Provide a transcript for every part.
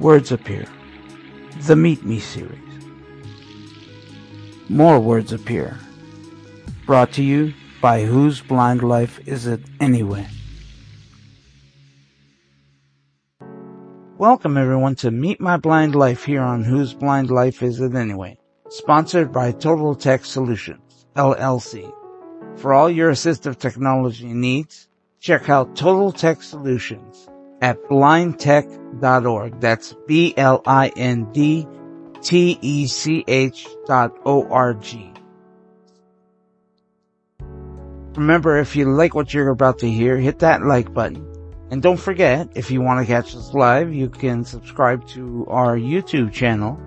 Words Appear, the Meet Me series. More words appear. Brought to you by Whose Blind Life Is It Anyway? Welcome everyone to Meet My Blind Life here on Whose Blind Life Is It Anyway? Sponsored by Total Tech Solutions, LLC. For all your assistive technology needs, check out Total Tech Solutions at blindtech.org. That's B-L-I-N-D-T-E-C-H dot O-R-G. Remember, if you like what you're about to hear, hit that like button. And don't forget, if you want to catch us live, you can subscribe to our YouTube channel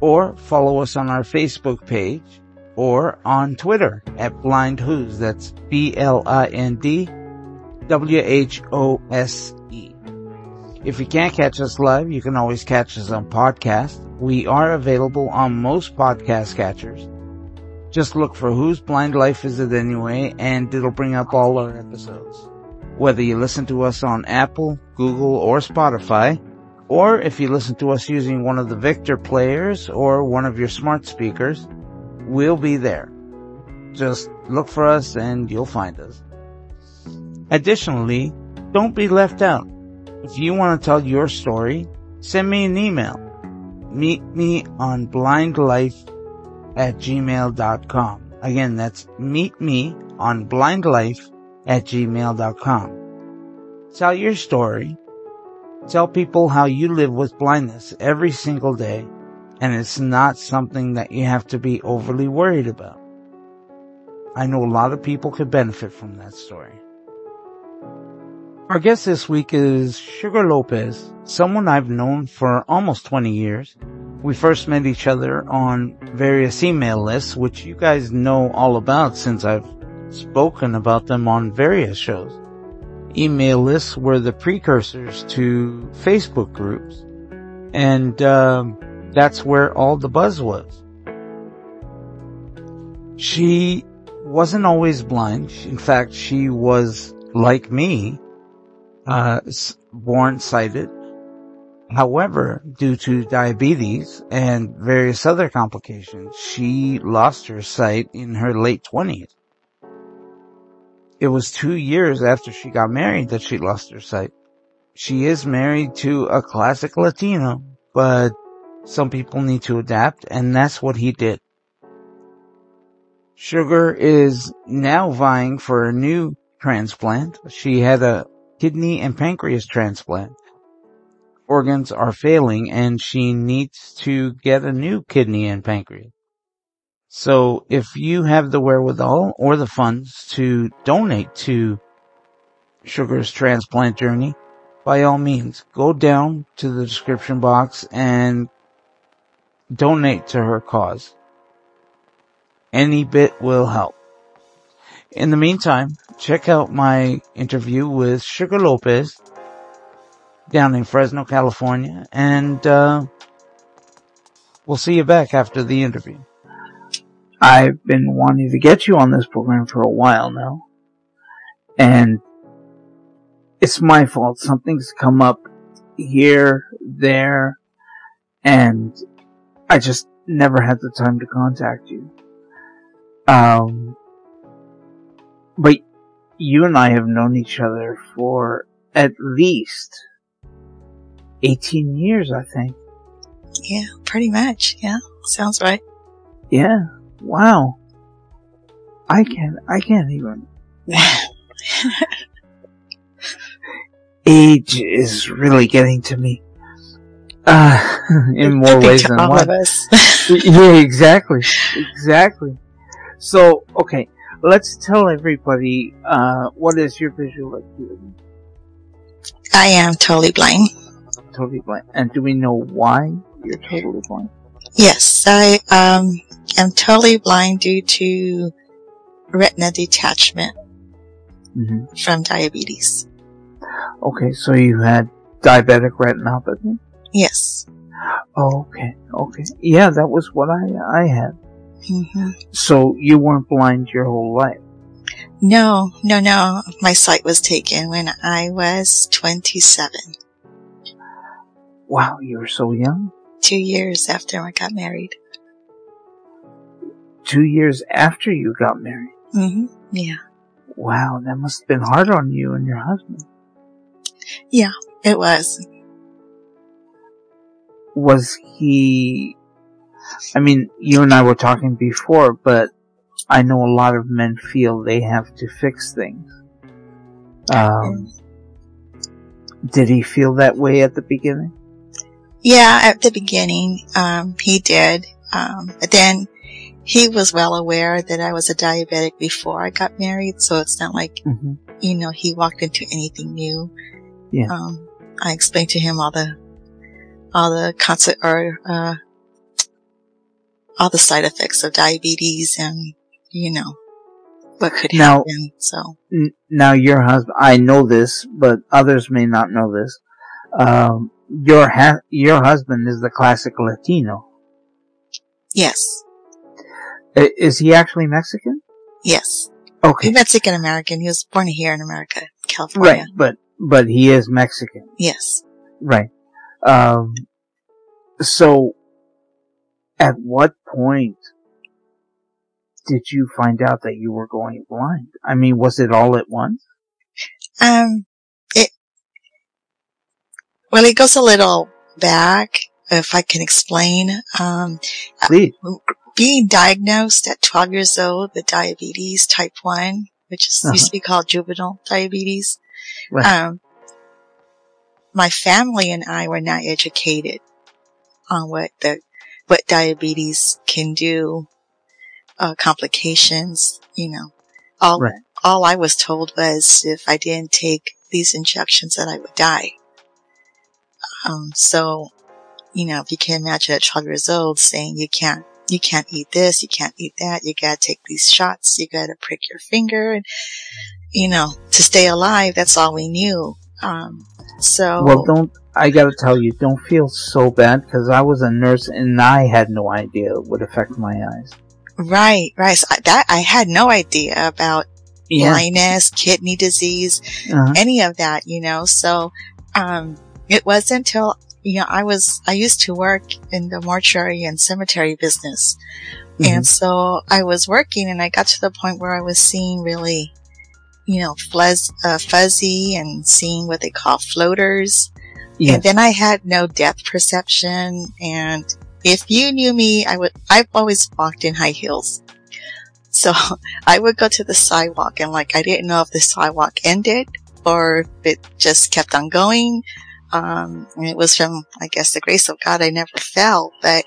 or follow us on our Facebook page or on Twitter at Blind Whose. That's B-L-I-N-D W-H-O-S-E. If you can't catch us live, you can always catch us on podcast. We are available on most podcast catchers. Just look for Whose Blind Life Is It Anyway and it'll bring up all our episodes. Whether you listen to us on Apple, Google, or Spotify, or if you listen to us using one of the Victor players or one of your smart speakers, we'll be there. Just look for us and you'll find us. Additionally, don't be left out. If you want to tell your story, send me an email. Meet me on blindlife at gmail.com. Again, that's meet me on blindlife at gmail.com. Tell your story. Tell people how you live with blindness every single day and it's not something that you have to be overly worried about. I know a lot of people could benefit from that story. Our guest this week is Sugar Lopez, someone I've known for almost 20 years. We first met each other on various email lists, which you guys know all about since I've spoken about them on various shows. Email lists were the precursors to Facebook groups, and um, that's where all the buzz was. She wasn't always blind. In fact, she was like me, uh, born sighted. However, due to diabetes and various other complications, she lost her sight in her late twenties. It was two years after she got married that she lost her sight. She is married to a classic Latino, but some people need to adapt, and that's what he did. Sugar is now vying for a new transplant. She had a kidney and pancreas transplant. Organs are failing and she needs to get a new kidney and pancreas. So if you have the wherewithal or the funds to donate to Sugar's transplant journey, by all means, go down to the description box and donate to her cause. Any bit will help. In the meantime, check out my interview with Sugar Lopez down in Fresno, California, and uh, we'll see you back after the interview. I've been wanting to get you on this program for a while now, and it's my fault. Something's come up here, there, and I just never had the time to contact you. Um, but you and I have known each other for at least 18 years, I think. Yeah, pretty much. Yeah, sounds right. Yeah. Wow. I can't, I can't even. Age is really getting to me. Uh, in more ways than one. yeah, exactly. Exactly. So, okay, let's tell everybody, uh, what is your visual acuity? I am totally blind. Totally blind. And do we know why you're totally blind? Yes, I, um, am totally blind due to retina detachment mm-hmm. from diabetes. Okay, so you had diabetic retinopathy? Yes. Oh, okay, okay. Yeah, that was what I I had. Mm-hmm. So you weren't blind your whole life? No, no, no. My sight was taken when I was 27. Wow, you were so young. Two years after I got married. Two years after you got married. hmm Yeah. Wow, that must have been hard on you and your husband. Yeah, it was. Was he, I mean, you and I were talking before, but I know a lot of men feel they have to fix things. Um, did he feel that way at the beginning? Yeah, at the beginning, um, he did. Um, but then he was well aware that I was a diabetic before I got married, so it's not like, Mm-hmm. you know, he walked into anything new. Yeah. Um, I explained to him all the, all the concept or, uh, all the side effects of diabetes and, you know, what could Now- happen. So, N- Now your husband, I know this, but others may not know this. Um, your ha- your husband is the classic Latino. yes, I- Is he actually Mexican? yes. Okay, He's Mexican American. He was born here in America, California. right, but but he is Mexican, Yes. right? Um, so, at what point did you find out that you were going blind? I mean, was it all at once? Um, it, well, it goes a little back, if I can explain. Um, Please. being diagnosed at 12 years old with diabetes type 1, which is, Uh-huh. used to be called juvenile diabetes, Right. um, my family and I were not educated on what the, what diabetes can do, uh, complications, you know. All, Right. all I was told was if I didn't take these injections that I would die. Um, so, you know, if you can imagine at 12 years old saying you can't, you can't eat this, you can't eat that, you gotta take these shots, you gotta prick your finger, and, you know, to stay alive, that's all we knew. Um, so, Well, don't. I gotta tell you, don't feel so bad because I was a nurse and I had no idea it would affect my eyes. right, right. So I, that, I had no idea about Yeah. blindness, kidney disease, Uh-huh. any of that, you know. So, um, it wasn't until, you know, I was, I used to work in the mortuary and cemetery business. Mhm. And so I was working and I got to the point where I was seeing really, you know, fuzz, uh, fuzzy and seeing what they call floaters. Yes. And then I had no depth perception. And if you knew me, I would, I've always walked in high heels. So I would go to the sidewalk and like, I didn't know if the sidewalk ended or if it just kept on going. Um, and it was from, I guess, the grace of God, I never fell. But,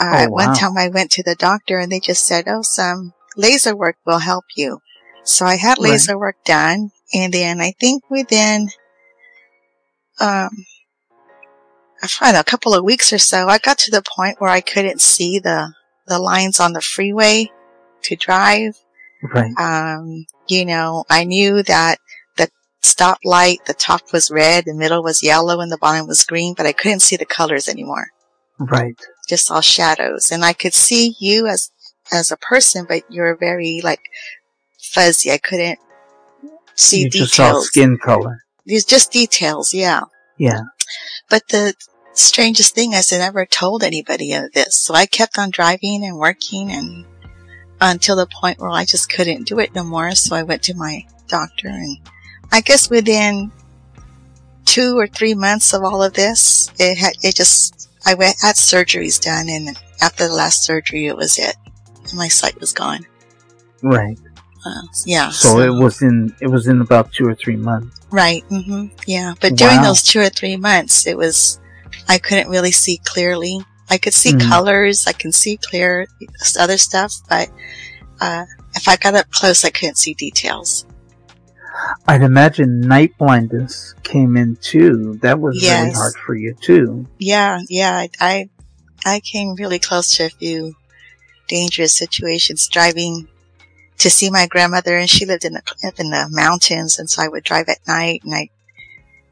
uh, Oh, at one time I went to the doctor and they just said, oh, some laser work will help you. So I had Right. laser work done. And then I think within, um, I don't know, a couple of weeks or so, I got to the point where I couldn't see the, the lines on the freeway to drive. Right. Um, you know, I knew that the stoplight, the top was red, the middle was yellow, and the bottom was green, but I couldn't see the colors anymore. Right. Just all shadows. And I could see you as, as a person, but you were very like fuzzy. I couldn't see you just saw details. skin color. There's just details, yeah. Yeah. But the strangest thing is I never told anybody of this. So I kept on driving and working and until the point where I just couldn't do it no more. So I went to my doctor and I guess within two or three months of all of this, it had, it just, I went, had surgeries done and after the last surgery, it was it. My sight was gone. Right. Yeah. So it was in it was in about two or three months. Right. hmm Yeah. But during those two or three months, it was, I couldn't really see clearly. I could see Mhm. colors. I can see clear other stuff, but, uh, if I got up close, I couldn't see details. I'd imagine night blindness came in too. That was really hard for you too. Yeah. Yeah. I, I, I came really close to a few dangerous situations driving to see my grandmother and she lived in the, up in the mountains. And so I would drive at night and I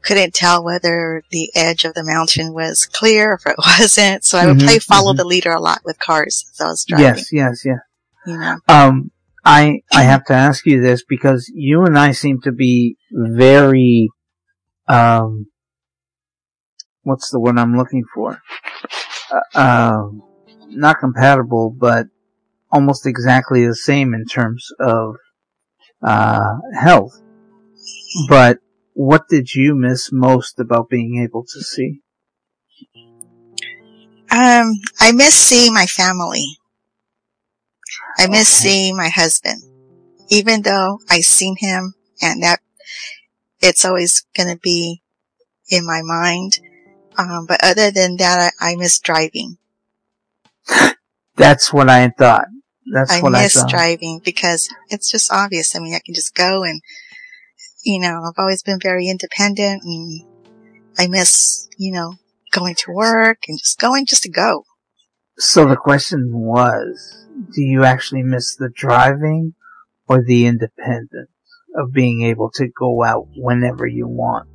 couldn't tell whether the edge of the mountain was clear or if it wasn't. So I would Mhm, play follow mhm. the leader a lot with cars as I was driving. Yes, yes, yes. You know? Um, I I have to ask you this because you and I seem to be very um what's the word I'm looking for? Uh, um, not compatible, but almost exactly the same in terms of uh, health. But what did you miss most about being able to see? Um, I miss seeing my family. I miss Okay. seeing my husband. Even though I seen him and that it's always gonna be in my mind. Um, but other than that, I, I miss driving. That's what I thought. That's I what miss I driving because it's just obvious. I mean, I can just go and, you know, I've always been very independent and I miss, you know, going to work and just going just to go. So the question was, do you actually miss the driving or the independence of being able to go out whenever you want?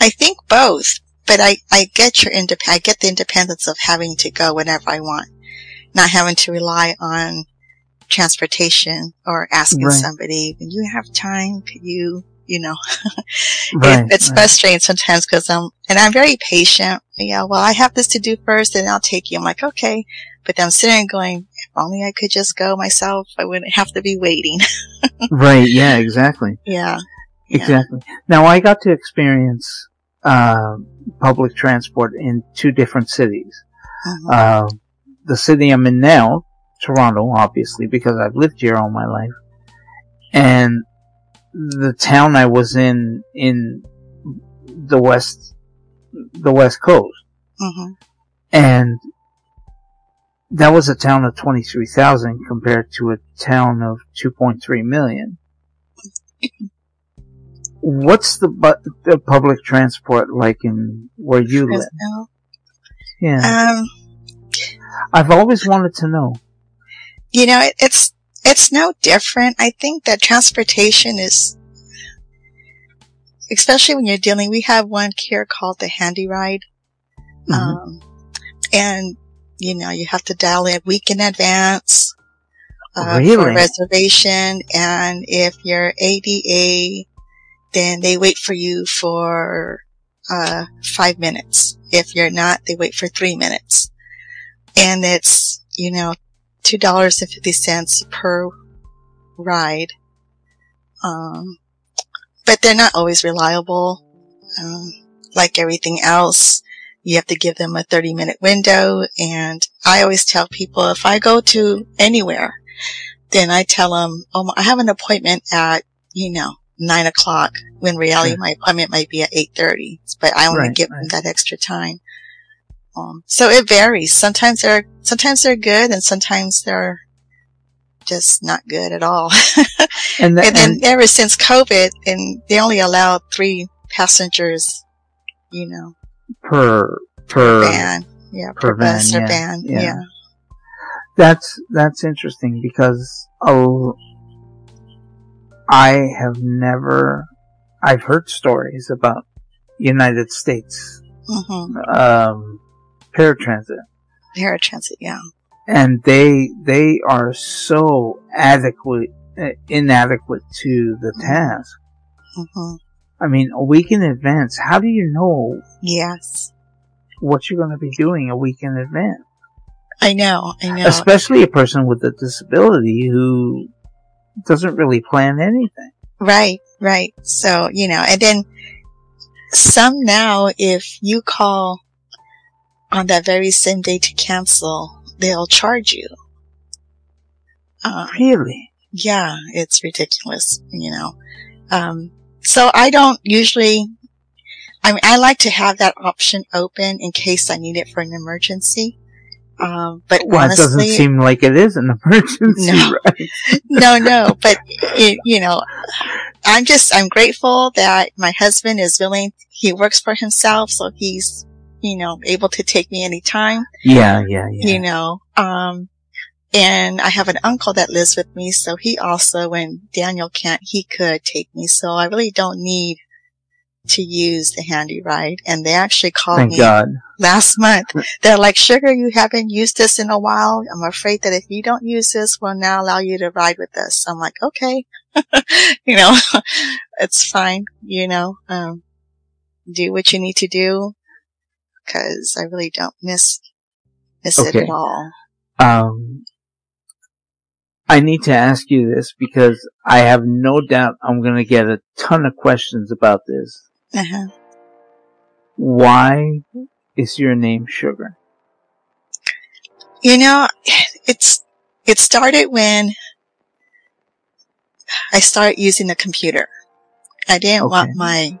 I think both, but I, I get your indep- I get the independence of having to go whenever I want, not having to rely on transportation or asking Right. somebody, when you have time, could you, you know, Right. it, it's right. frustrating sometimes because I'm, and I'm very patient. Yeah, well, I have this to do first and I'll take you. I'm like, okay. But then I'm sitting and going, if only I could just go myself, I wouldn't have to be waiting. Right. Yeah. Exactly. yeah. Yeah. Exactly. Now I got to experience uh, public transport in two different cities. Mhm. Uh, the city I'm in now, Toronto, obviously, because I've lived here all my life, and the town I was in in the west, the west coast, Mhm. and that was a town of twenty three thousand compared to a town of two point three million. What's the, bu- the public transport like in where you live? Yeah, Um, I've always wanted to know. you know, it, it's it's no different. I think that transportation is, especially when you're dealing. We have one here called the Handy Ride, Mhm. um, and you know you have to dial it a week in advance uh, for Really? a reservation, and if you're ADA, then they wait for you for uh, five minutes. If you're not, they wait for three minutes, and it's you know two dollars and fifty cents per ride. Um, but they're not always reliable. Um, like everything else, you have to give them a 30 minute window. And I always tell people if I go to anywhere, then I tell them, oh, I have an appointment at, you know, nine o'clock when reality my appointment might be at 8.30, but I want Right, to give them that extra time. Um, so it varies. Sometimes they're, sometimes they're good and sometimes they're just not good at all. And, the, and then and ever since COVID, and they only allow three passengers, you know, per per van, yeah, per per, bus or yeah, van, yeah. yeah. that's that's interesting because oh, I have never I've heard stories about United States hmm um, paratransit, Paratransit, yeah. and they they are so adequate uh, inadequate to the task. hmm I mean, a week in advance. How do you know Yes, what you're going to be doing a week in advance? I know, I know. Especially a person with a disability who doesn't really plan anything. Right, right. So, you know, and then some now, if you call on that very same day to cancel, they'll charge you. Uh, Really? yeah, it's ridiculous, you know. Um, so I don't usually, I mean, I like to have that option open in case I need it for an emergency. Um, but Well, it doesn't seem like it is an emergency, No. right? no, no, but it, you know, I'm just, I'm grateful that my husband is willing, he works for himself, so he's, you know, able to take me anytime, Yeah, yeah, yeah. you know, um, and I have an uncle that lives with me, so he also, when Daniel can't, he could take me, so I really don't need to use the handy ride, and they actually called Thank me God. last month. They're like, Sugar, you haven't used this in a while. I'm afraid that if you don't use this, we'll now allow you to ride with us. I'm like, okay. you know, it's fine. You know, um, do what you need to do. Because I really don't miss miss it at all. Um, I need to ask you this because I have no doubt I'm going to get a ton of questions about this. Uh-huh. Why is your name Sugar? You know, it's it started when I started using the computer. I didn't Okay. want my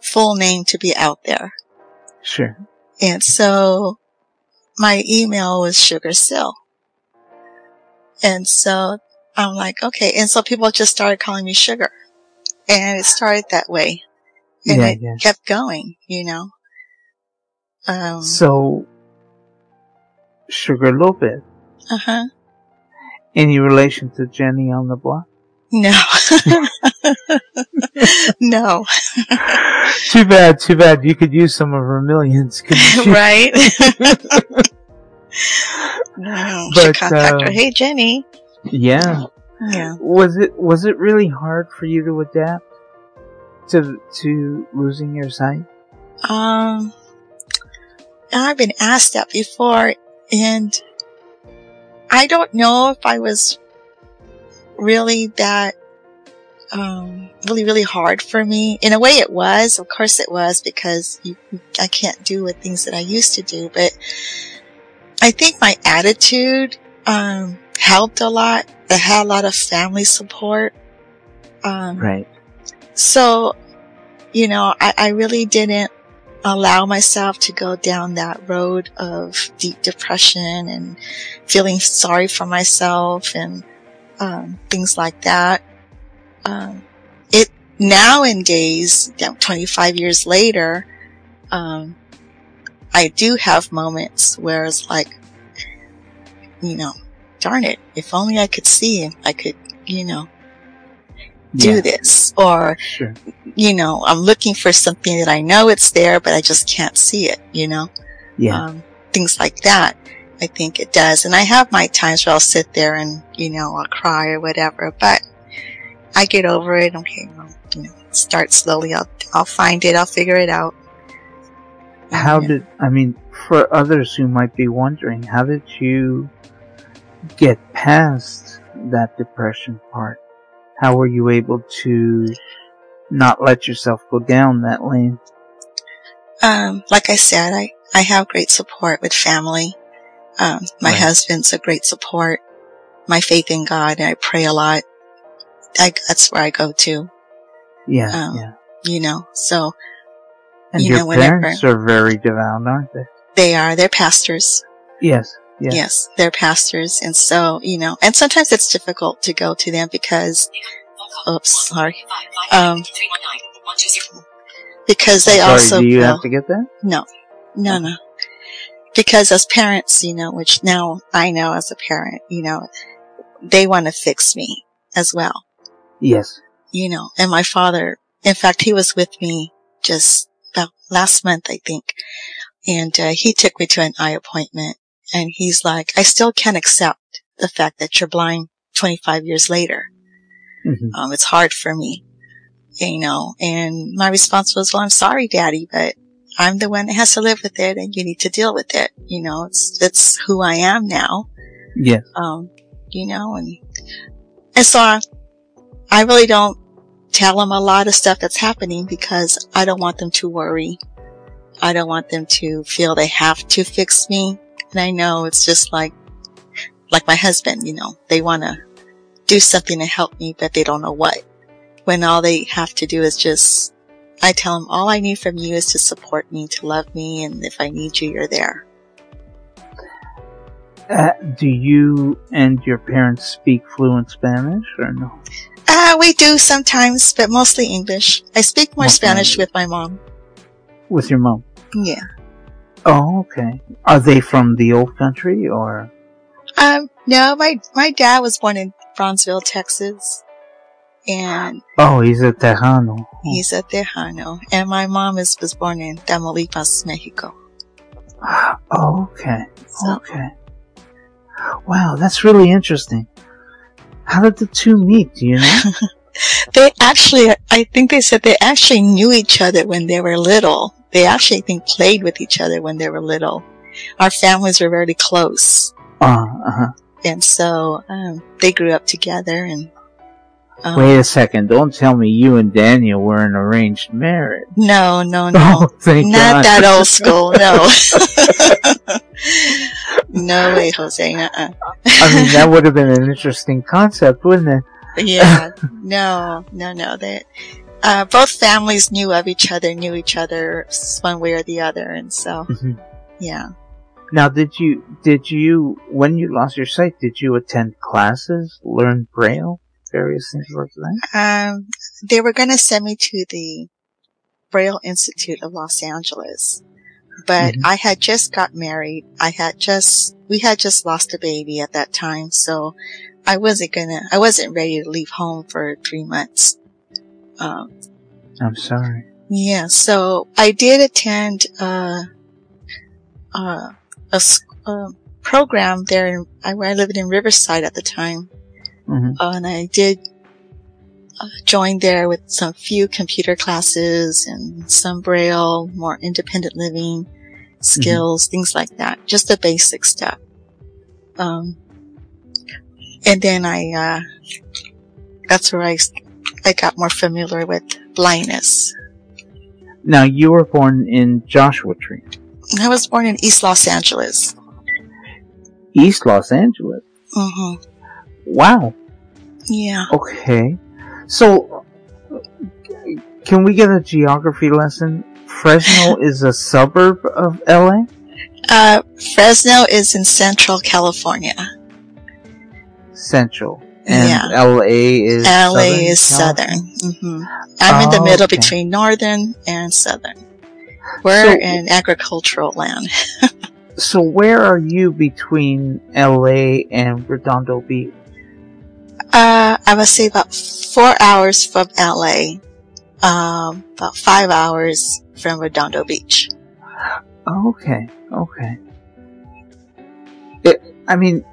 full name to be out there. Sure. And so my email was Sugar Syl. And so I'm like, okay. And so people just started calling me Sugar. And it started that way. And yeah, it yeah. kept going, you know. Um, So, Sugar Lopez, uh huh. any relation to Jenny on the block? No. no. too bad, too bad. You could use some of her millions, couldn't you? right? no. But, contact her. um, Hey, Jenny. Yeah. Yeah. Was it was it really hard for you to adapt to to losing your sight? Um, I've been asked that before, and I don't know if I was really that, um, really, really hard for me. In a way, it was. Of course, it was because you, I can't do the things that I used to do. But I think my attitude um, helped a lot. I had a lot of family support. Um, Right. so, you know, I, I really didn't allow myself to go down that road of deep depression and feeling sorry for myself and um, things like that. Um, it nowadays, you know, 25 years later, um, I do have moments where it's like, you know, darn it, if only I could see, I could, you know, do Yeah, this or Sure. you know, I'm looking for something that I know it's there, but I just can't see it, you know? Yeah. Um, things like that. I think it does. And I have my times where I'll sit there and, you know, I'll cry or whatever, but I get over it. Okay. Well, you know, start slowly. I'll, I'll find it. I'll figure it out. how And, did I mean for others who might be wondering, how did you get past that depression part? How were you able to not let yourself go down that lane? um, like I said, I, I have great support with family. Um, my Right. husband's a great support. My faith in God, and I pray a lot. I, that's where I go to, Yeah, Um, yeah. you know, so And you your know, whenever- parents are very devout, aren't they? they are, they're pastors. Yes. Yes. Yes, they're pastors. And so, you know, and sometimes it's difficult to go to them because, oops, sorry. Um, because they Sorry, also do you have to get that? no, no, no. Because as parents, you know, which now I know as a parent, you know, they want to fix me as well, Yes. you know, and my father, in fact, he was with me just about last month, I think. And uh, he took me to an eye appointment and he's like, I still can't accept the fact that you're blind 25 years later. hmm Um, it's hard for me, you know, and my response was, well, I'm sorry, daddy, but I'm the one that has to live with it and you need to deal with it. You know, it's, it's who I am now. Yes. Um, you know, and, and so I, I really don't tell them a lot of stuff that's happening because I don't want them to worry. I don't want them to feel they have to fix me. And I know it's just like, like my husband, you know, they want to do something to help me, but they don't know what. When all they have to do is just, I tell them all I need from you is to support me, to love me, and if I need you, you're there. Uh, do you and your parents speak fluent Spanish or no? Uh, we do sometimes, but mostly English. I speak more Okay. Spanish with my mom. With your mom? Yeah. Oh, okay. Are they from the old country or? Um, no, my, my dad was born in Brownsville, Texas. And Oh, he's a Tejano. he's a Tejano. And my mom is, was born in Tamaulipas, Mexico. Oh, okay. So, Okay. Wow, that's really interesting. How did the two meet? Do you know? they actually, I think they said they actually knew each other when they were little. they actually I think played with each other when they were little. Our families were very close. Uh, uh-huh. And so, um, they grew up together and, um, Wait a second. Don't tell me you and Daniel were an arranged marriage. no, no, no. Oh, thank Not God. that old school, no. no way, Jose. Uh-uh. I mean, that would have been an interesting concept, wouldn't it? yeah, no, no, no. That uh, both families knew of each other, knew each other one way or the other, and so Mhm. yeah. Now, did you, did you, when you lost your sight, did you attend classes, learn Braille, various things that? Um, they were going to send me to the Braille Institute of Los Angeles, but Mhm. I had just got married. I had just, we had just lost a baby at that time, so I wasn't gonna, I wasn't ready to leave home for three months. Um, I'm sorry. yeah, so I did attend, uh, uh, a, s- uh, program there in, I, I lived in Riverside at the time. Hmm Uh, and I did uh, join there with some few computer classes and some braille, more independent living skills, things like that. Just the basic stuff. Um, and then I, uh, that's where I, I got more familiar with blindness. Now, you were born in Joshua Tree, I was born in East Los Angeles. East Los Angeles. hmm Wow. Yeah. Okay. So, can we get a geography lesson? Fresno is a suburb of LA? Uh, Fresno is in central California. Central. And Yeah. LA is LA is California? southern. hmm I'm in the Oh, middle okay. between northern and southern. We're So- in agricultural land. So where are you between LA and Redondo Beach? Uh, I would say about four hours from LA. Um, about five hours from Redondo Beach. Okay, okay. It, I mean,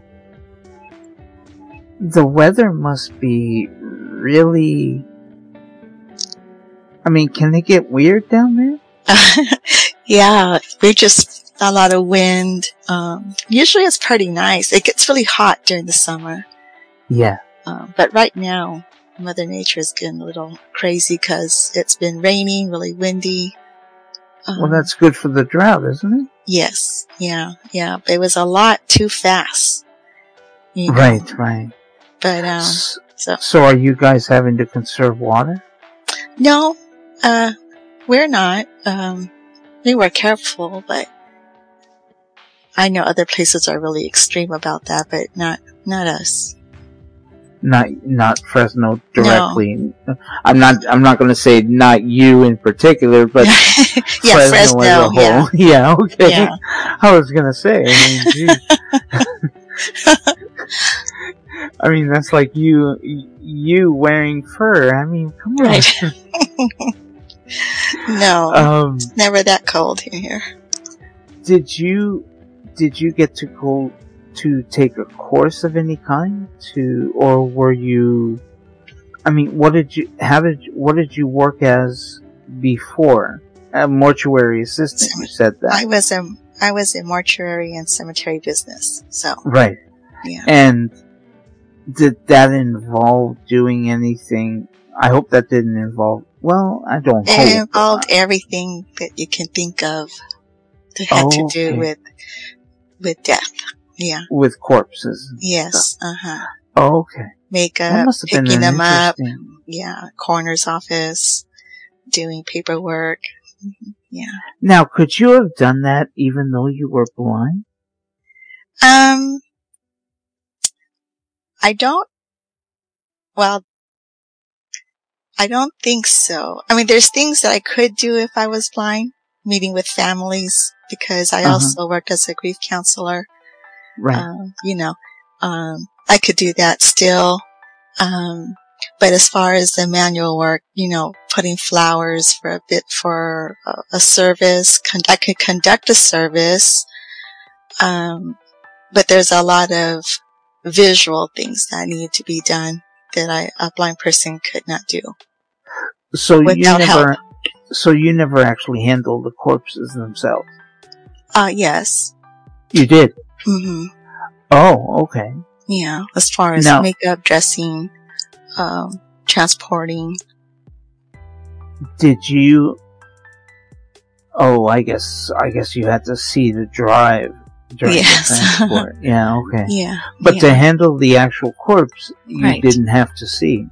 the weather must be really. I mean, can it get weird down there? yeah, we just a lot of wind. Um, usually it's pretty nice. It gets really hot during the summer. Yeah. Um, but right now, Mother Nature is getting a little crazy because it's been raining, really windy. Um, Well, that's good for the drought, isn't it? yes, yeah, yeah. But it was a lot too fast. you know. Right, right. But um, so So, are you guys having to conserve water? no, uh, we're not. Um, we were careful, but I know other places are really extreme about that, but not not us. Not, not Fresno directly. I'm not. I'm not going to say not you in particular, but yeah, Fresno, Fresno, as a whole. Yeah. Okay. Yeah. I was gonna say. I mean. I mean, that's like you, you wearing fur. I mean, come on. Right. No, um, never that cold here. did you, did you get to go to take a course of any kind to, or were you? I mean, what did you? How did? What did you work as before? A mortuary assistant. You said that. I was a I was in mortuary and cemetery business, so Right. yeah. And did that involve doing anything? I hope that didn't involve. Well, I don't It hope. involved everything that you can think of that had to Okay. do with with death. Yeah. with corpses. Yes. Uh huh. Oh, okay. Makeup, must have picking them up. Yeah. Coroner's office, doing paperwork. Yeah. Now, could you have done that even though you were blind? Um, I don't. Well, I don't think so. I mean, there's things that I could do if I was blind, meeting with families, because I Uh-huh. also worked as a grief counselor. Right. Um, you know, um, I could do that still. Um, but as far as the manual work, you know, putting flowers for a bit for a, a service, con- I could conduct a service. Um, but there's a lot of visual things that need to be done that I, a blind person could not do. so you never, So you never actually handled the corpses themselves? Uh, yes. You did? Hmm Oh, okay. Yeah, as far as Now- makeup, dressing, um, transporting. Did you? Oh, I guess I guess you had to see the drive during Yes. the transport. yeah, okay. Yeah. But yeah. to handle the actual corpse, you Right. didn't have to see.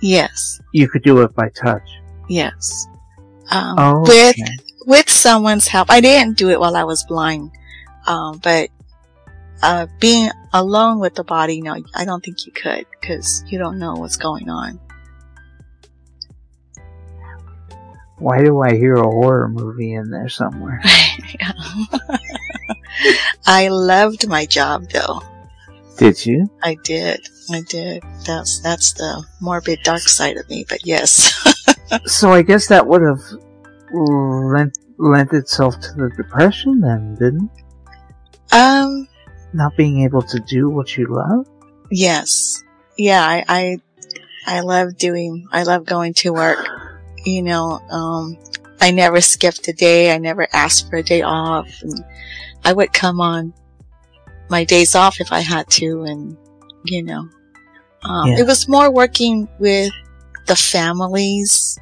yes, You could do it by touch. yes. Um, Oh, with okay. with someone's help. I didn't do it while I was blind, um, but uh, being alone with the body, no, I don't think you could because you don't know what's going on. Why do I hear a horror movie in there somewhere? I loved my job though. Did you? I did. I did. That's that's the morbid dark side of me. But yes, So I guess that would have lent lent itself to the depression then, didn't? um, Not being able to do what you love. yes, yeah. I I, I love doing. I love going to work. You know, um, I never skipped a day. I never asked for a day off, and I would come on my days off if I had to, and you know, um, Yeah. it was more working with the families,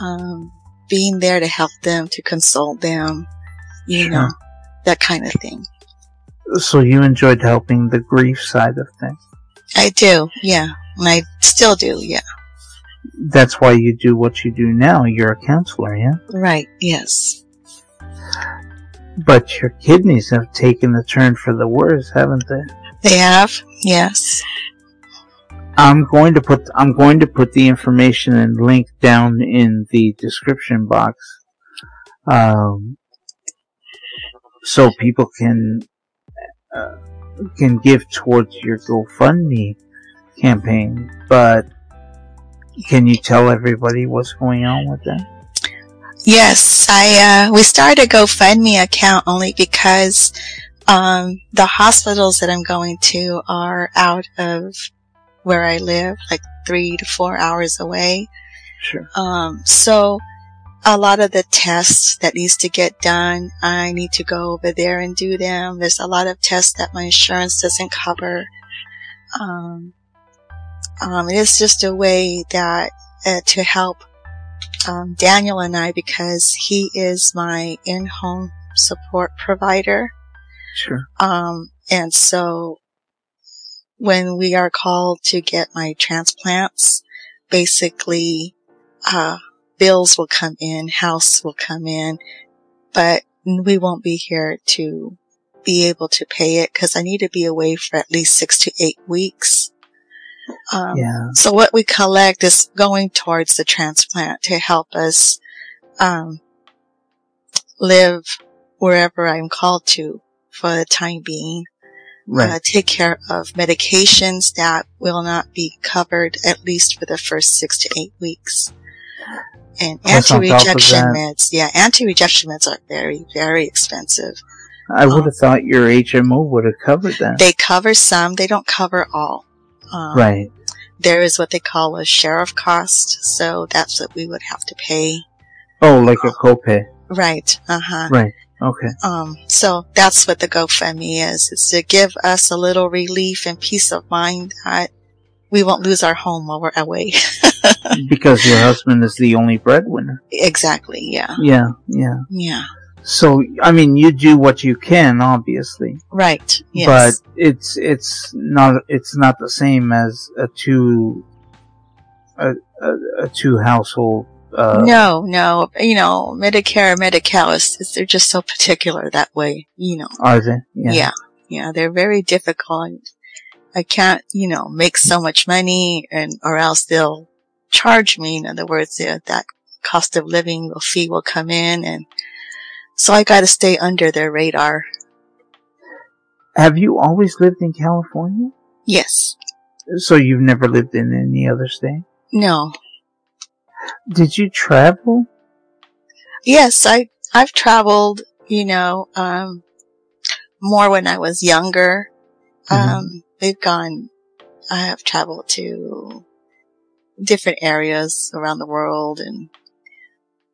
um, being there to help them, to console them, you Sure. know, that kind of thing. So you enjoyed helping the grief side of things. I do, yeah, and I still do, yeah, That's why you do what you do now. You're a counselor, yeah? right, yes, But your kidneys have taken a turn for the worse, haven't they? they have, yes, I'm going to put I'm going to put the information and link down in the description box, um, so people can uh, can give towards your GoFundMe campaign. But can you tell everybody what's going on with that? yes. I uh, we started a GoFundMe account only because um, the hospitals that I'm going to are out of where I live, like three to four hours away. Sure. Um, so a lot of the tests that needs to get done, I need to go over there and do them. There's a lot of tests that my insurance doesn't cover. Um, um, it's just a way that uh, to help um, Daniel and I because he is my in-home support provider. Sure. Um, and so when we are called to get my transplants, basically, uh, bills will come in, house will come in, but we won't be here to be able to pay it because I need to be away for at least six to eight weeks. Um, Yeah. so what we collect is going towards the transplant to help us um, live wherever I'm called to for the time being. Right. Uh, take care of medications that will not be covered at least for the first six to eight weeks. And Plus on top of anti-rejection meds, yeah, anti-rejection meds are very, very expensive. I would have thought your HMO would have covered that. They cover some, they don't cover all. Um, right. There is what they call a share of cost, so that's what we would have to pay. Oh, like a copay. Right. Uh huh. Right. Okay. Um, so that's what the GoFundMe is. It's to give us a little relief and peace of mind that we won't lose our home while we're away. because your husband is the only breadwinner. exactly. Yeah. Yeah. Yeah. Yeah. So, I mean, you do what you can, obviously, Right. Yes. but it's it's not it's not the same as a two a a, a two household. Uh, no, no. You know, Medicare, Medi-Cal is, they're just so particular that way. You know. Are they? Yeah. yeah. they're very difficult. I can't, you know, make so much money and, or else they'll charge me. In other words, uh, that cost of living fee will come in and so I gotta stay under their radar. Have you always lived in California? Yes. So you've never lived in any other state? No. Did you travel? Yes, I, I've traveled, you know, um, more when I was younger. Mhm. Um, they've gone, I have traveled to different areas around the world and,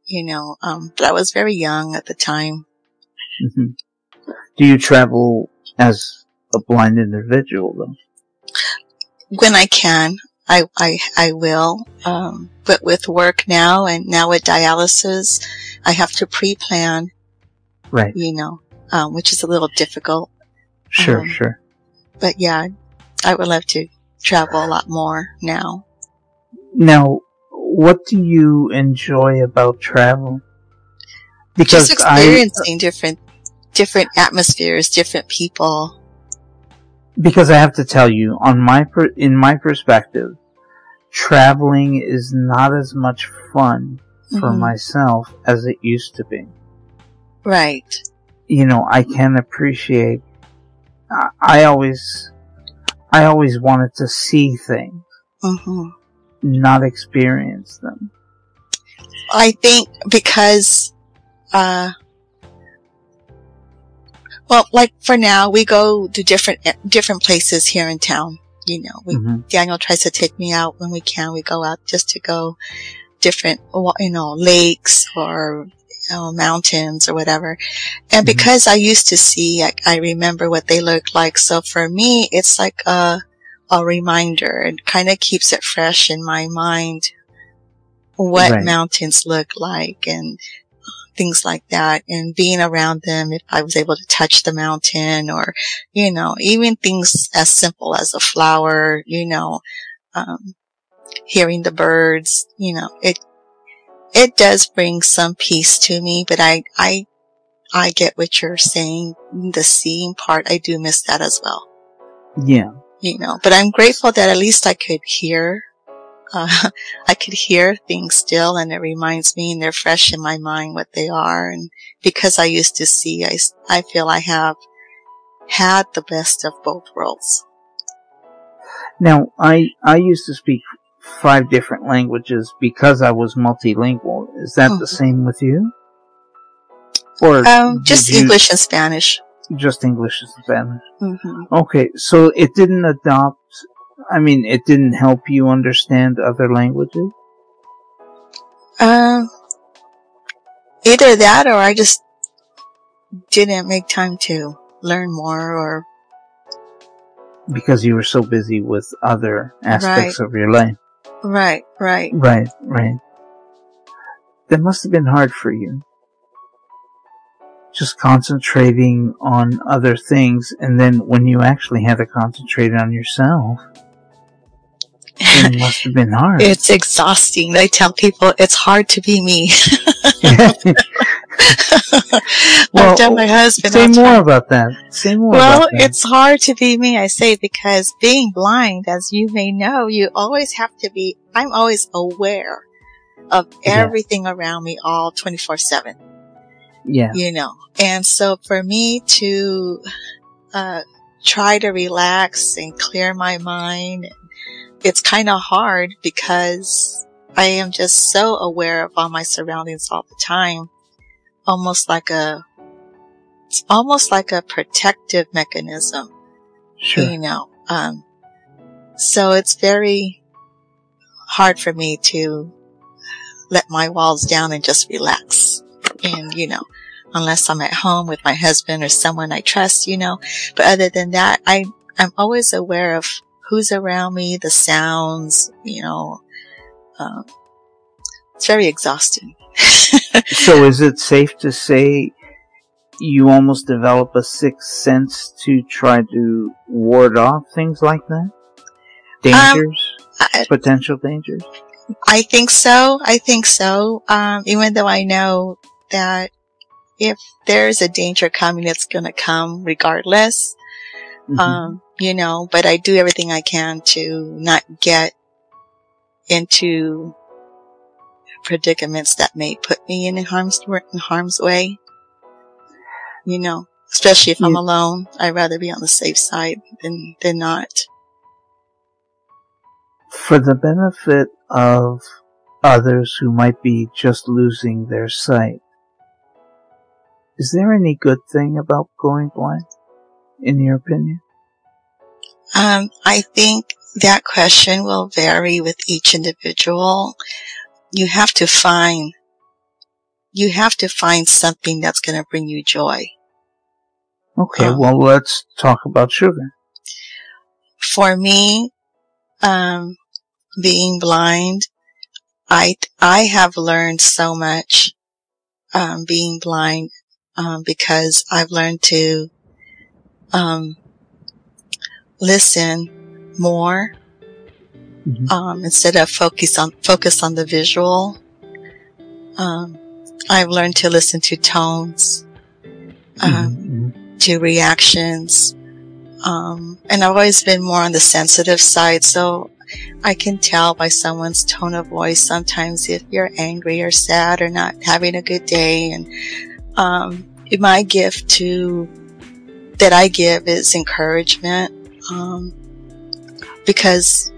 you know, um, but I was very young at the time. hmm Do you travel as a blind individual though? When I can, I, I, I will. Um, but with work now and now with dialysis, I have to pre-plan, Right. you know, um, which is a little difficult. Sure, Um, sure. But yeah, I would love to travel a lot more now. Now, what do you enjoy about travel? Just Because I, experiencing different, different atmospheres, different people. because I have to tell you, on my per, in my perspective, traveling is not as much fun for Mhm. myself as it used to be. Right. You know, I can appreciate. I, I always, I always wanted to see things, hmm not experience them. I think because, uh, well, like for now, we go to different different places here in town. You know, we hmm Daniel tries to take me out when we can. We go out just to go different, you know, lakes or you know, mountains or whatever. And Mhm. because I used to see, I, I remember what they look like. So for me, it's like a a reminder. It kind of keeps it fresh in my mind what Right. mountains look like and things like that and being around them if I was able to touch the mountain or, you know, even things as simple as a flower, you know, um, hearing the birds, you know, it, it does bring some peace to me, but I, I, I get what you're saying. The seeing part, I do miss that as well, Yeah. You know, but I'm grateful that at least I could hear uh, I could hear things still and it reminds me and they're fresh in my mind what they are. And because I used to see, I, I feel I have had the best of both worlds. Now, I, I used to speak five different languages because I was multilingual. Is that the Mhm. same with you? Or Um, just you- English and Spanish. Just English and Spanish. hmm Okay, so it didn't adopt, I mean, it didn't help you understand other languages? Um, either that or I just didn't make time to learn more or, Because you were so busy with other aspects of your life. right, right. Right, right. That must have been hard for you. Just concentrating on other things, and then when you actually had to concentrate on yourself, it must have been hard. It's exhausting. I tell people it's hard to be me. Well, I tell my husband Say the time. more about that. Say more Well, about that. it's hard to be me, I say, because being blind, as you may know, you always have to be, I'm always aware of Yeah. everything around me all 24 7, yeah. you know. And so for me to, uh, try to relax and clear my mind, it's kind of hard because I am just so aware of all my surroundings all the time. Almost like a, it's almost like a protective mechanism Sure. you know. Um, so it's very hard for me to let my walls down and just relax. And, you know, unless I'm at home with my husband or someone I trust, you know. But other than that, I, I'm always aware of who's around me, the sounds, you know. Um, it's very exhausting. So is it safe to say you almost develop a sixth sense to try to ward off things like that? Dangers? I, potential dangers? I think so. I think so. Um, even though I know that if there's a danger coming, it's going to come regardless. Mhm. Um, you know, but I do everything I can to not get into predicaments that may put me in harm's in harm's way. You know, especially if I'm alone, I'd rather be on the safe side than than not. For the benefit of others who might be just losing their sight, is there any good thing about going blind, in your opinion? Um, I think that question will vary with each individual. You have to find you have to find something that's going to bring you joy. Okay, um, well, let's talk about sugar. For me, um, being blind, I I have learned so much um, being blind um, because I've learned to um, listen more mm-hmm. Um, instead of focus on focus on the visual. Um, I've learned to listen to tones, um, mm-hmm. to reactions, and I've always been more on the sensitive side. So I can tell by someone's tone of voice sometimes if you're angry or sad or not having a good day. And um, my gift to that I give is encouragement um, because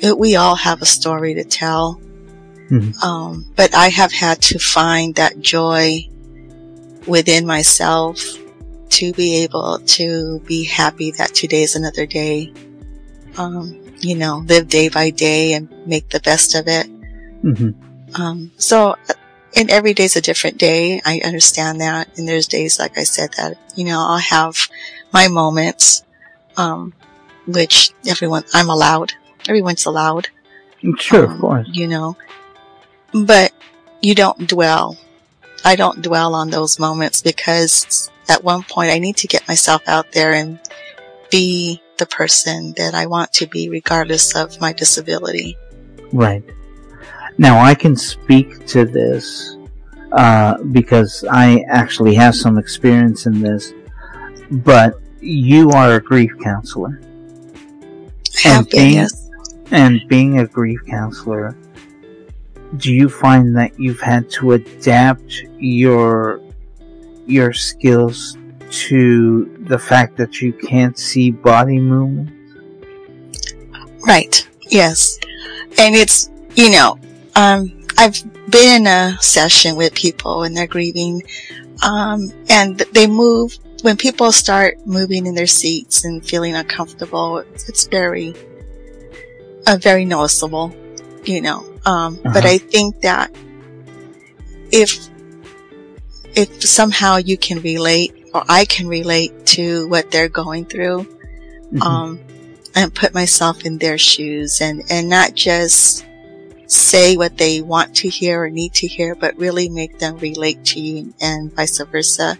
it, we all have a story to tell. Mm-hmm. Um, but I have had to find that joy within myself to be able to be happy that today is another day. Um, you know, live day by day and make the best of it. Mm-hmm. Um, so, and every day's a different day. I understand that. And there's days, like I said, that, you know, I'll have my moments, um, which everyone, I'm allowed. Everyone's allowed. Sure, um, of course. You know, but you don't dwell. I don't dwell on those moments because at one point I need to get myself out there and be the person that I want to be regardless of my disability. Right. Now I can speak to this uh, because I actually have some experience in this, but you are a grief counselor. and being, yes. And being a grief counselor, do you find that you've had to adapt your your skills to the fact that you can't see body movement? Right. Yes. And it's, you know, um, I've been in a session with people and they're grieving, um, and they move, when people start moving in their seats and feeling uncomfortable, it's, very, uh, very noticeable, you know. Um, uh-huh. but I think that if, if somehow you can relate or I can relate to what they're going through, mm-hmm. um, and put myself in their shoes and, and not just say what they want to hear or need to hear, but really make them relate to you and vice versa,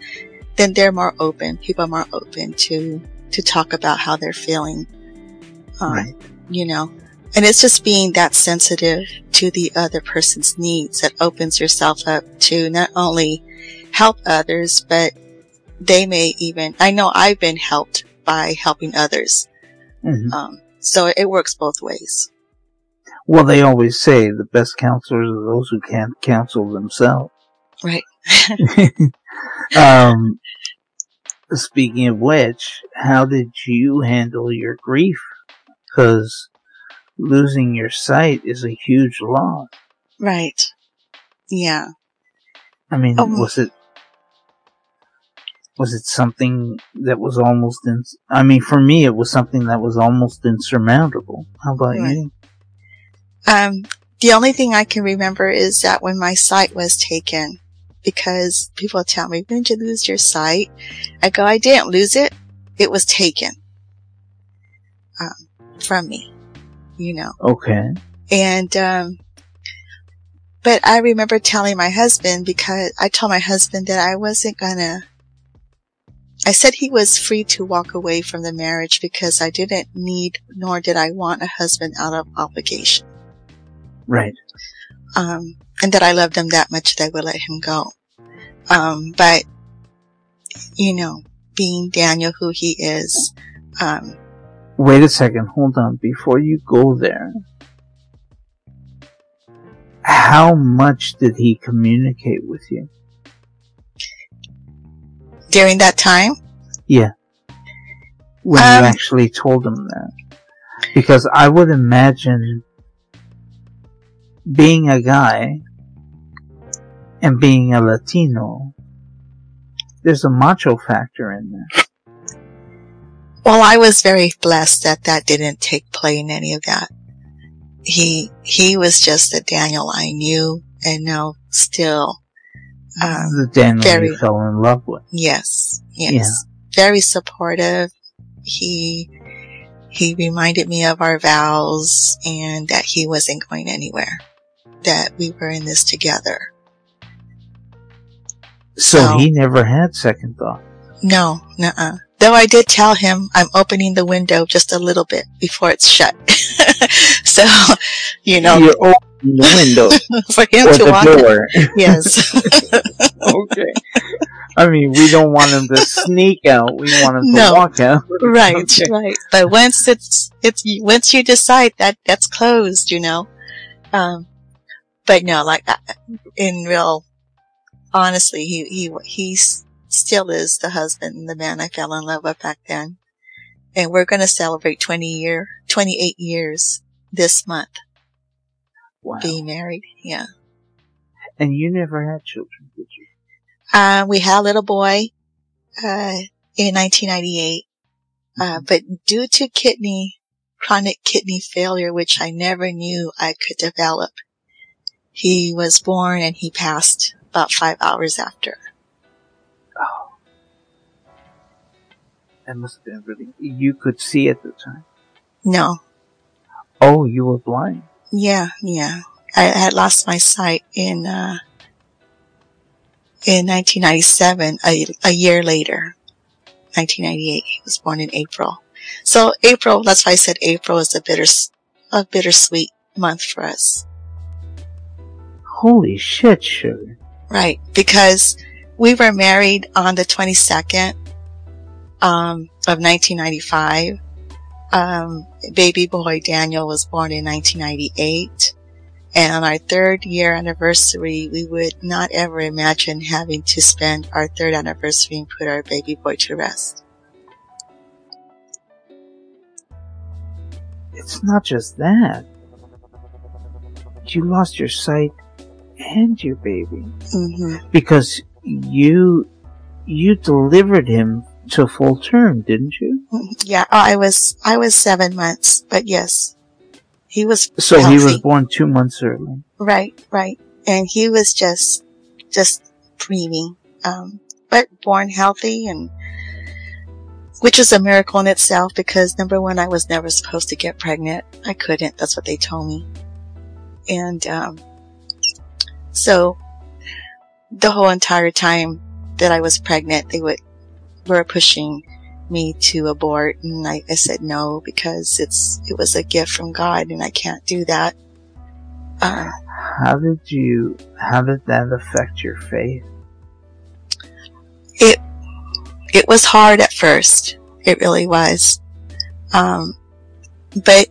then they're more open. People are more open to, to talk about how they're feeling. Um, right. you know, and it's just being that sensitive to the other person's needs that opens yourself up to not only help others, but they may even, I know I've been helped by helping others. Mm-hmm. Um, so it works both ways. Well, they always say the best counselors are those who can't counsel themselves. Right. um, speaking of which, how did you handle your grief? Because losing your sight is a huge loss. Right. Yeah. I mean, um, was it was it something that was almost in, I mean, for me, it was something that was almost insurmountable. How about right. you? Um, the only thing I can remember is that when my sight was taken, because people tell me, When didn't you lose your sight? I go, I didn't lose it. It was taken, um, from me, you know. Okay. And, um, but I remember telling my husband because I told my husband that I wasn't gonna I said he was free to walk away from the marriage because I didn't need nor did I want a husband out of obligation. Right. Um, and that I loved him that much that I would let him go. Um, but, you know, being Daniel who he is, um, Wait a second, hold on. Before you go there, how much did he communicate with you? during that time? Yeah. When um, you actually told him that. Because I would imagine being a guy and being a Latino, there's a macho factor in there. Well, I was very blessed that that didn't take play in any of that. He, he was just the Daniel I knew and know still Um, the Daniel very- you fell in love with. yes, yes, Yeah. very supportive. He he reminded me of our vows and that he wasn't going anywhere. That we were in this together. So So- he never had second thought. No, nuh-uh. Though I did tell him I'm opening the window just a little bit before it's shut. so, you know, You're opening the window for him to the walk. door. Yes. okay. I mean, we don't want him to sneak out. We want him to walk out. right, Okay. right. But once it's, it's, once you decide that that's closed, you know. Um, but no, like, in real, honestly, he, he, he still is the husband and the man I fell in love with back then. And we're going to celebrate 20 year, 28 years this month Wow. being married. Yeah. And you never had children, did you? Uh, we had a little boy, uh, in 1998. Uh, but due to kidney, chronic kidney failure, which I never knew I could develop, he was born and he passed about five hours after. Oh. That must have been really. You could see at the time. No. Oh, you were blind. Yeah, yeah. I had lost my sight in, uh, in 1997, a, a year later. 1998. He was born in April. So April, that's why I said April is a bitter, a bittersweet month for us. Holy shit, sugar. Right. Because we were married on the 22nd, um, of 1995. Um, baby boy Daniel was born in 1998. And on our third year anniversary, we would not ever imagine having to spend our third anniversary and put our baby boy to rest. It's not just that. You lost your sight and your baby. hmm Because you, you delivered him to full term, didn't you? Yeah, oh, I was, I was seven months, but yes, he was So he was born two months early. Right, right. And he was just, just preemie, um, but born healthy and, which is a miracle in itself because number one, I was never supposed to get pregnant. I couldn't. That's what they told me. And, um, so the whole entire time that I was pregnant, they would, were pushing me to abort and I, I said no because it's, it was a gift from God and I can't do that. Um, How did you, how did that affect your faith? It it was hard at first. It really was. Um, but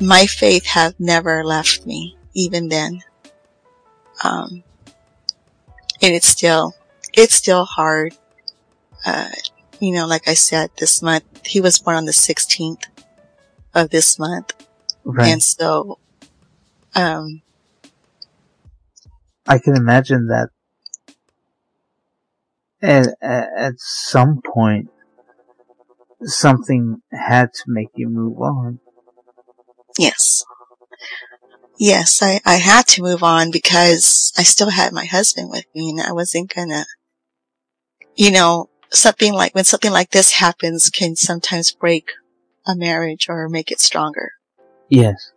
my faith have never left me, even then. Um, and it's still, it's still hard. Uh, you know, like I said, this month, he was born on the 16th of this month. Right. And so, um, I can imagine that at, at, at some point something had to make you move on. Yes. Yes, I, I had to move on because I still had my husband with me and I wasn't gonna, you know, something like, when something like this happens can sometimes break a marriage or make it stronger. Yes.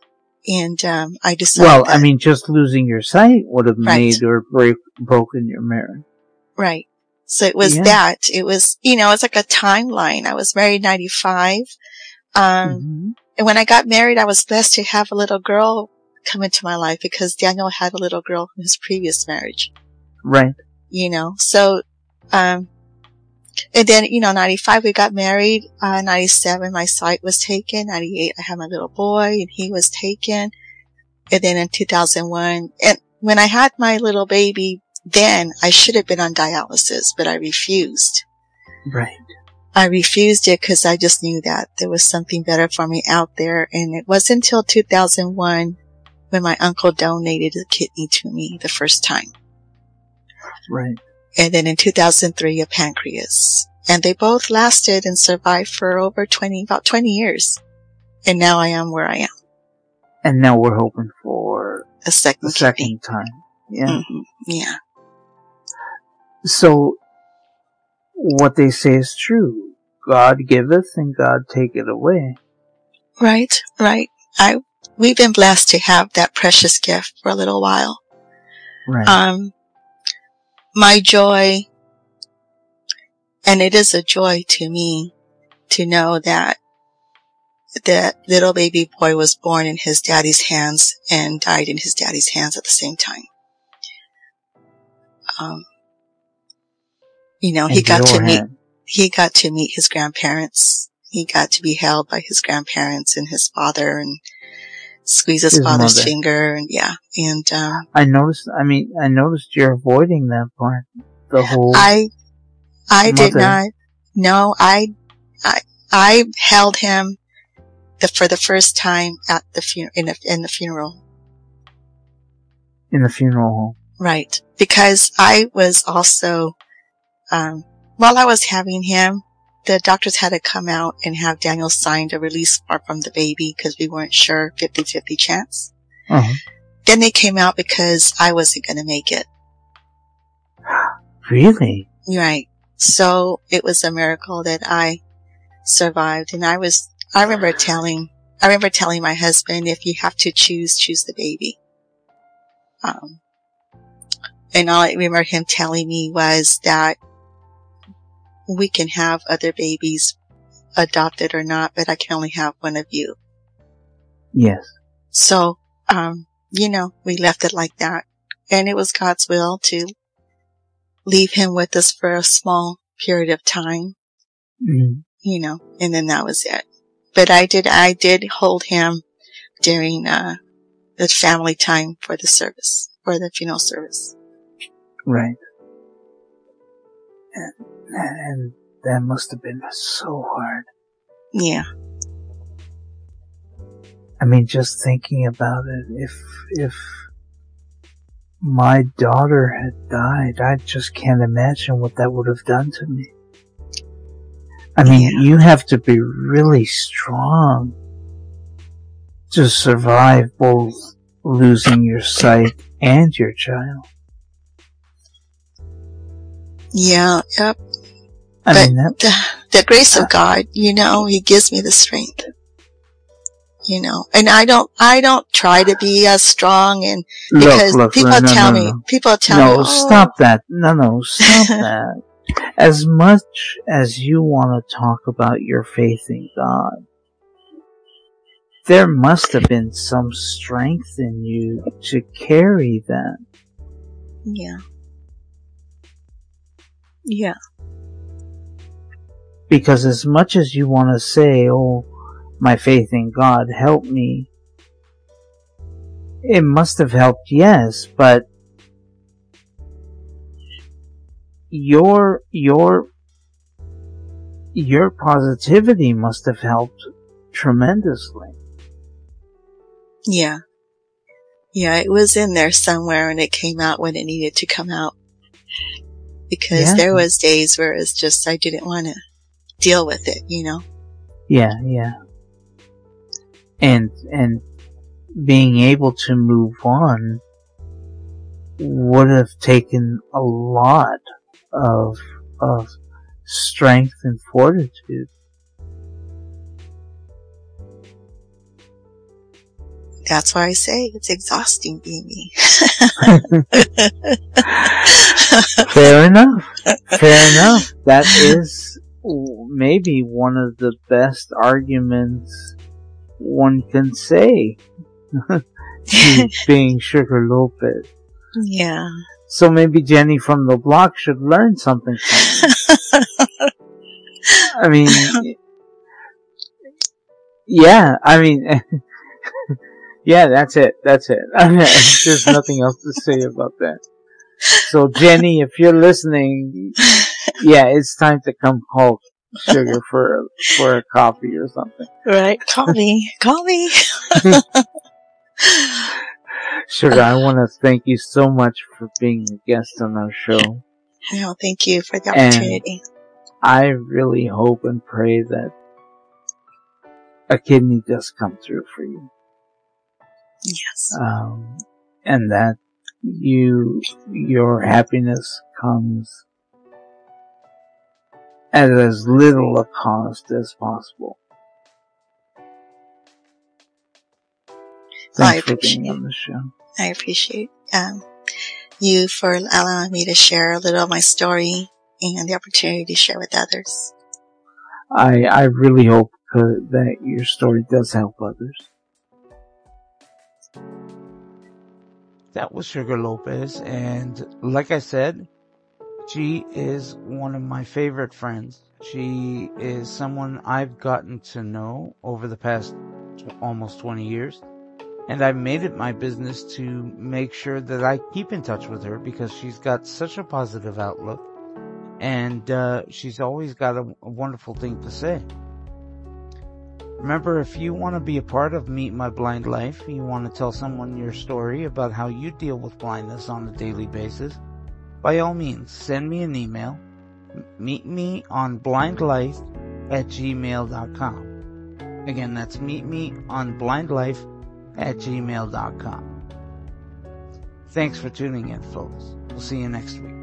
And, um, I decided. Well, I mean, just losing your sight would have Right. made or break, broken your marriage. Right. So it was Yeah. that. It was, you know, it's like a timeline. I was married 95. Um, Mhm. and when I got married, I was blessed to have a little girl come into my life because Daniel had a little girl from his previous marriage. Right. you know, so, um, and then, you know, 95, we got married. Uh, 97, my sight was taken. 98, I had my little boy and he was taken. And then in 2001, and when I had my little baby, then I should have been on dialysis, but I refused. Right. I refused it because I just knew that there was something better for me out there. And it wasn't until 2001 when my uncle donated a kidney to me the first time Right. and then in 2003 a pancreas. And they both lasted and survived for over 20, about 20 years. And now I am where I am, And now we're hoping for a second kidney. second time. Yeah. Mhm. Yeah. So, what they say is true. God giveth and God taketh away. Right, right. I we've been blessed to have that precious gift for a little while. Right. Um, my joy, and it is a joy to me to know that that little baby boy was born in his daddy's hands and died in his daddy's hands at the same time. Um, you know, he got to meet, hand. he got to meet his grandparents. He got to be held by his grandparents and his father and squeeze his, His father's mother. finger and yeah. And, um, I noticed, I mean, I noticed you're avoiding that part. The whole, I, I did not, no, I, I, I held him the, for the first time at the fu- in the, in the funeral. in the funeral home. Right. Because I was also, um, while I was having him, the doctors had to come out and have Daniel sign a release form from the baby because we weren't sure 50-50 chance. Uh-huh. Then they came out because I wasn't going to make it. Really? Right. So it was a miracle that I survived. And I was, I remember telling, I remember telling my husband, if you have to choose, choose the baby. Um, and all I remember him telling me was that we can have other babies adopted or not, but I can only have one of you. Yes. So, um, you know, we left it like that. And it was God's will to leave him with us for a small period of time, Mm. you know, and then that was it. But I did, I did hold him during, uh, the family time for the service, for the funeral service. Right. And, and that must have been so hard. Yeah. I mean, just thinking about it, if, if my daughter had died, I just can't imagine what that would have done to me. I mean, Yeah. you have to be really strong to survive both losing your sight and your child. Yeah. Yep. I But mean, that, the, the grace of uh, God, you know, He gives me the strength. You know, and I don't, I don't try to be as strong and because look, look, people no, no, tell no, me, no. people tell no, me, oh, stop that. No, no, stop that. As much as you want to talk about your faith in God, there must have been some strength in you to carry that. Yeah. Yeah. Because as much as you want to say, oh, my faith in God helped me, it must have helped, yes, but your, your, your positivity must have helped tremendously. Yeah. Yeah, it was in there somewhere and it came out when it needed to come out. Because Yeah. there was days where it's just, I didn't want to deal with it, you know? Yeah, yeah. And, and being able to move on would have taken a lot of, of strength and fortitude. That's why I say it's exhausting being me. Fair enough. Fair enough. That is maybe one of the best arguments one can say. to being Sugar Lopez. yeah. So maybe Jenny from the block should learn something from. I mean, yeah, I mean, yeah, that's it. That's it. There's nothing else to say about that. So Jenny, if you're listening, yeah, it's time to come call Sugar for for a coffee or something. Right. Call me. Call me. Sugar, I want to thank you so much for being a guest on our show. No, thank you for the And- opportunity. I really hope and pray that a kidney does come through for you. yes. Um, and that you, your happiness comes at as little a cost as possible. Well, I Thanks for appreciate being on the show. I appreciate um, you for allowing me to share a little of my story and the opportunity to share with others. I I really hope uh, that your story does help others. That was Sugar Lopez, and like I said, she is one of my favorite friends. She is someone I've gotten to know over the past almost 20 years. And I've made it my business to make sure that I keep in touch with her because she's got such a positive outlook and uh, she's always got a, a wonderful thing to say. Remember, if you want to be a part of Meet My Blind Life, you want to tell someone your story about how you deal with blindness on a daily basis, by all means, send me an email. Meet me on blindlife at gmail.com. Again, that's meet me on blindlife at gmail.com. Thanks for tuning in, folks. We'll see you next week.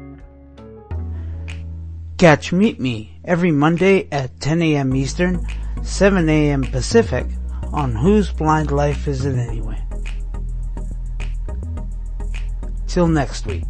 Catch Meet Me every Monday at 10 a.m. Eastern, 7 a.m. Pacific on Whose Blind Life Is It Anyway? Till next week.